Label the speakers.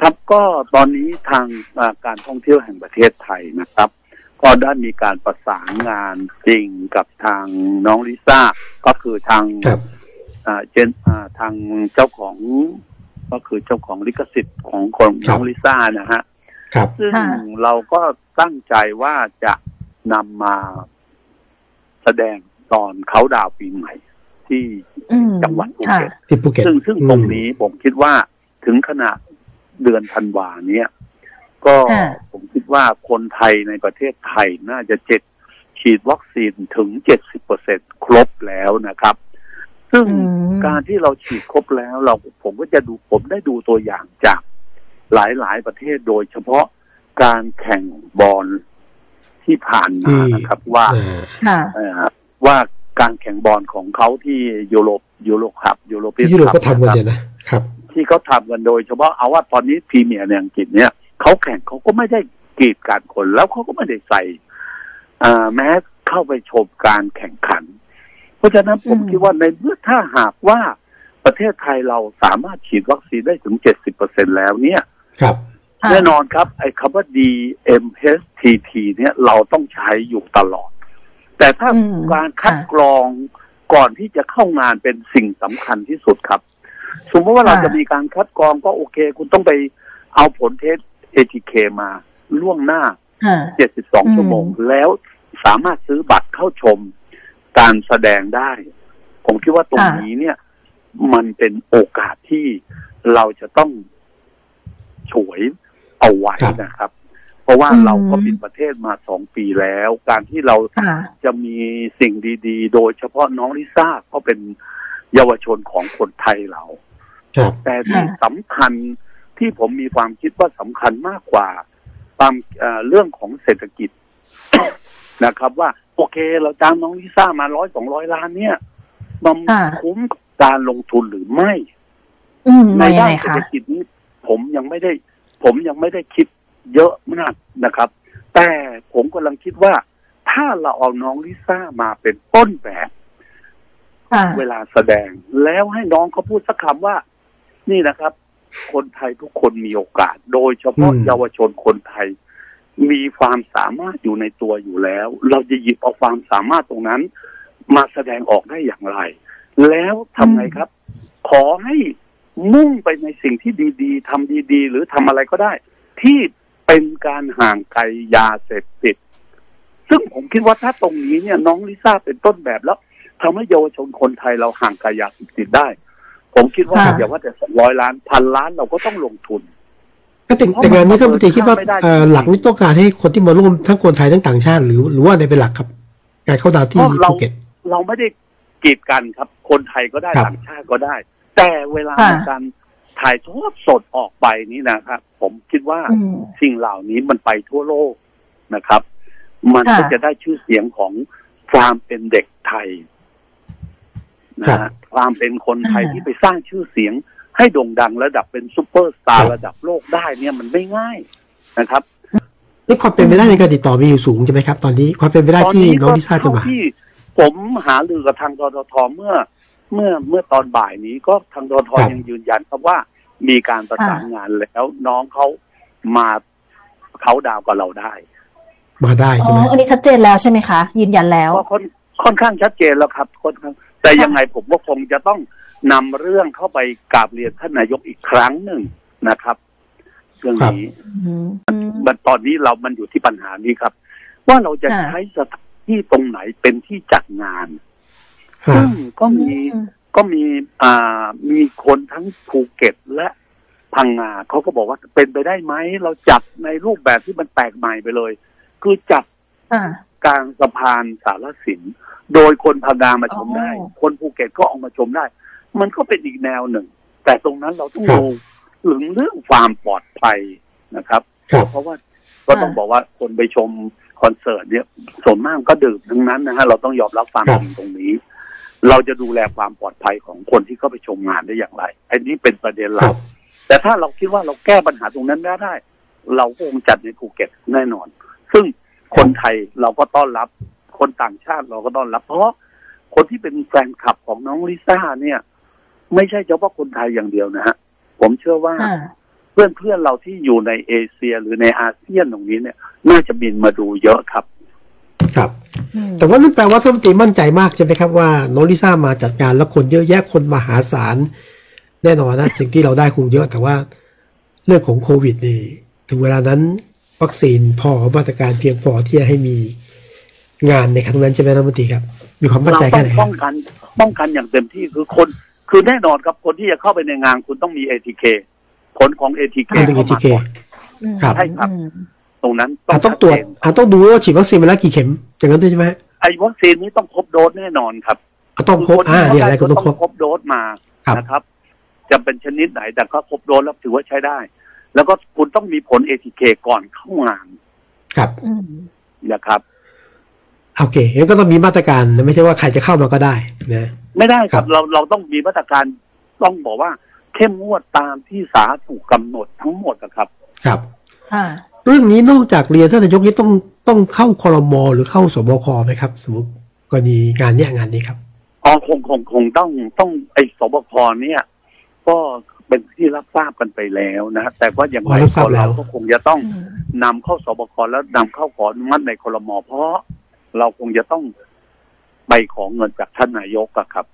Speaker 1: ครับก็ตอนนี้ทางการท่องเที่ยวแห่งประเทศไทยนะครับ ก็ได้มีการประสานงานจริงกับทางน้องลิซ่าก็คือทางเจนทางเจ้าของก็คือเจ้าของลิขสิทธิ์ของของน้องลิซ่านะฮะซึ่งเราก็ตั้งใจว่าจะนำมาแสดงตอนเขาดาวปีใหม่ ที่จังหวัดภูเก็ต
Speaker 2: ที่ภูเก็ต
Speaker 1: ซึ่งซึ่งตรงนี้ผมคิดว่าถึงขนาด เดือนธันวาเนี้ยก็ผมคิดว่าคนไทยในประเทศไทยน่าจะเจ็ดฉีดวัคซีนถึงเจ็ดสิบเปอร์เซ็นครบแล้วนะครับ ซึ่งการที่เราฉีดครบแล้วเราผมก็จะดูผมได้ดูตัวอย่างจากหลาย ๆ ประเทศโดยเฉพาะการแข่งบอลที่ผ่านมานะครับ ว่าว่าการแข่งบอลของเขาที่ยุโรปยุโรปครับยุโรป
Speaker 2: ยุโรปก็ทำกันอย่างนะครับ
Speaker 1: ที่เขาทำกันโดยเฉพาะเอาว่าตอนนี้พรีเมียร์ในอังกฤษเนี่ยเขาแข่งเขาก็ไม่ได้กีดการคนแล้วเขาก็ไม่ได้ใส่แม้เข้าไปชมการแข่งขัน เพราะฉะนั้นผมคิดว่าในเมื่อถ้าหากว่าประเทศไทยเราสามารถฉีดวัคซีนได้ถึงเจ็ดสิบเปอร์เซ็นแล้วเนี่ย
Speaker 2: ครับ
Speaker 1: แน่นอนครับ ไอ้คำว่า DMHTT เนี่ยเราต้องใช้อยู่ตลอด แต่ถ้าการคัดกรองก่อนที่จะเข้างานเป็นสิ่งสำคัญที่สุดครับ สมมติว่าเราจะมีการคัดกรองก็โอเค คุณต้องไปเอาผลเทส ATK มาล่วงหน้า 72 ชั่วโมง แล้วสามารถซื้อบัตรเข้าชมการแสดงได้ ผมคิดว่าตรงนี้เนี่ย มันเป็นโอกาสที่เราจะต้องฉวยเอาไว้นะครับ เพราะว่าเราก็ปิดประเทศมาสองปีแล้ว การที่เราจะมีสิ่งดี ๆ โดยเฉพาะน้องลิซ่าก็เป็นเยาวชนของคนไทยเรา แต่ที่สำคัญที่ผมมีความคิดว่าสำคัญมากกว่าความเรื่องของเศรษฐกิจนะครับ ว่าโอเค เราจ้างน้องลิซ่ามาร้อยสองร้อยล้านเนี่ยมันคุ้มการลงทุนหรือไม่
Speaker 3: ใน
Speaker 1: ด้านเศรษฐกิจนี้ ผมยังไม่ได้ ผมยังไม่ได้คิดเยอะมากนะครับ แต่ผมกำลังคิดว่า ถ้าเราเอาน้องลิซ่ามาเป็นต้นแบบเวลาแสดงแล้วให้น้องเขาพูดสักคำว่า นี่นะครับ คนไทยทุกคนมีโอกาส โดยเฉพาะเยาวชนคนไทย มีความสามารถอยู่ในตัวอยู่แล้ว เราจะหยิบเอาความสามารถตรงนั้น มาแสดงออกได้อย่างไร แล้วทำไงครับ ขอให้มุ่งไปในสิ่งที่ดีๆทำดีๆ หรือทำอะไรก็ได้ ที่เป็นการห่างไกลยาเสพติด ซึ่งผมคิดว่าถ้าตรงนี้เนี่ย น้องลิซ่าเป็นต้นแบบแล้วทำให้เยาวชนคนไทยเราห่างไกลยาเสพติดได้ ผมคิดว่าอย่าว่าแต่สองร้อยล้านพันล้านเราก็ต้องลงทุน
Speaker 2: ก็แต่แต่งานนี้ท่านปฏิคิดว่าหลักนี้ต้องการให้คนที่มาร่วมทั้งคนไทยทั้งต่างชาติหรือหรือว่าในเป็นหลักครับการเข้าดาวที่ภูเก็ต
Speaker 1: เราไม่ได้กีดกันครับ คนไทยก็ได้ต่างชาติก็ได้ แต่เวลาการถ่ายทอดสดออกไปนี้นะครับผมคิดว่าสิ่งเหล่านี้มันไปทั่วโลกนะครับ มันก็จะได้ชื่อเสียงของความเป็นเด็กไทยนะ ความเป็นคนไทยที่ไปสร้างชื่อเสียง ให้โด่งดังระดับเป็นซูเปอร์สตาร์ระดับโลกได้เนี่ยมันไม่ง่ายนะครับ
Speaker 2: นี่ความเป็นไปได้ในการติดต่อมีอยู่สูงใช่ไหมครับ ตอนนี้ความเป็นไปได้ที่น้องลิซ่าจะมา
Speaker 1: ที่ผมหาลือกับทางททเมื่อ เมื่อเมื่อตอนบ่ายนี้ก็ทางดทยังยืนยันครับว่ามีการประสานงานแล้วน้องเขามาเขาดาวกับเราได้
Speaker 2: มาได้ใช่ไหม
Speaker 3: อันนี้ชัดเจนแล้วใช่ไหมคะยืนยันแล้ว
Speaker 1: ก็ค่อนค่อนข้างชัดเจนแล้วครับค่อนข้าง แต่ยังไงผมก็คงจะต้องนำเรื่องเข้าไปกราบเรียนท่านนายกอีกครั้งหนึ่งนะครับ เรื่องนี้มันตอนนี้เรามันอยู่ที่ปัญหานี้ครับ ว่าเราจะใช้สถานที่ตรงไหนเป็นที่จัดงานซึ่งก็มีก็มีอ่ามีคนทั้งภูเก็ตและพังงาเขาก็บอกว่าเป็นไปได้ไหม เราจับในรูปแบบที่มันแปลกใหม่ไปเลย คือจับกลางสะพานสารสิน โดยคนพังงามาชมได้ คนภูเก็ตก็ออกมาชมได้ มันก็เป็นอีกแนวหนึ่ง แต่ตรงนั้นเราต้องดูถึงเรื่องความปลอดภัยนะครับเพราะว่าก็ต้องบอกว่าคนไปชมคอนเสิร์ตเนี่ยส่วนมากก็ดื่มทั้งนั้นนะฮะเราต้องยอมรับความจริงตรงนี้ เราจะดูแลความปลอดภัยของคนที่เข้าไปชมงานได้อย่างไร อันนี้เป็นประเด็นหลักแต่ถ้าเราคิดว่าเราแก้ปัญหาตรงนั้นได้ได้ เราก็คงจัดในภูเก็ตแน่นอน ซึ่งคนไทยเราก็ต้อนรับ คนต่างชาติเราก็ต้อนรับ เพราะคนที่เป็นแฟนคลับของน้องลิซ่าเนี่ย ไม่ใช่เฉพาะคนไทยอย่างเดียวนะฮะผมเชื่อว่าพื่อนเพื่อนๆเราที่อยู่ในเอเชียหรือในอาเซียนตรงนี้เนี่ย น่าจะบินมาดูเยอะครับ
Speaker 2: ครับ
Speaker 3: อืม
Speaker 2: แต่ว่านั่นแปลว่าท่านรัฐมนตรีมั่นใจมากใช่ไหมครับว่าน้องลิซ่ามาจัดงานแล้วคนเยอะแยะคนมหาศาลแน่นอนนะสิ่งที่เราได้คงเยอะแต่ว่าเรื่องของโควิดนี่ถึงเวลานั้นวัคซีนพอมาตรการเพียงพอที่จะให้มี งานในครั้งนั้นใช่ไหมรัฐมนตรีครับ มีความมั่น
Speaker 1: เรา
Speaker 2: ใจ
Speaker 1: ต้
Speaker 2: แค่
Speaker 1: อง
Speaker 2: ไหนค
Speaker 1: ป้
Speaker 2: รั
Speaker 1: อบงกันป้องกันอย่างเต็มที่คือคน คือแน่นอนครับคนที่จะเข้าไปในงานคุณต้องมี ATK ผลของ ATK
Speaker 2: ต้องมี
Speaker 1: เข้ามา
Speaker 2: ATK
Speaker 1: ก่อน
Speaker 3: อืม
Speaker 2: ครับ
Speaker 1: ใช่ครับ
Speaker 3: อืม
Speaker 1: ตรงนั้น
Speaker 2: อะต้องตรวจ
Speaker 1: ชัดเจน
Speaker 2: อะต้องดูว่าฉีดวัคซีนมาแล้วกี่เข็มอย่างนั้นด้วยใช่ไหม
Speaker 1: ไอ้วัคซีนนี้ต้องครบโดสแน่นอนครับ
Speaker 2: อะต้องครบอ่าเนี่ยอะไรก็ต้องครบ
Speaker 1: ครบโดสมา
Speaker 2: ครับ
Speaker 1: นะครับ จะเป็นชนิดไหนแต่ก็ครบโดสแล้วถือว่าใช้ได้ แล้วก็คุณต้องมีผล ATK ก่อนเข้างาน
Speaker 2: ครับ
Speaker 3: อืม
Speaker 1: นะครับ
Speaker 2: โอเคงั้นก็ต้องมีมาตรการนะไม่ใช่ว่าใครจะเข้ามาก็ได้นะ
Speaker 1: ไม่ได้ค
Speaker 2: ครั
Speaker 1: รับบเราเราต้องมีมาตรการต้องบอกว่า เข้มงวดตามที่สาธารณสุขกำหนดทั้งหมดนะครับ
Speaker 2: ครับ
Speaker 3: ค่ะ
Speaker 2: เรื่องนี้นอกจากเรียนท่านนายกนี่ต้องต้องเข้าคอรมอหรือเข้าสบคไหมครับ สมมติกรณีงานเนี้ยงานนี้ครับ
Speaker 1: อ๋อคงคงคงต้องต้องไอ้สบคเนี่ย ก็เป็นที่รับทราบกันไปแล้วนะฮะแต่ว่าอย่างไร
Speaker 2: อ๋อรับทราบแล้ว
Speaker 1: เราก็คงจะต้อง
Speaker 3: อืม
Speaker 1: นำเข้าสบคแล้วนำเข้าขออนุมัติในครมเพราะ เราคงจะต้องไปของเงินจากท่านนายกอะครับ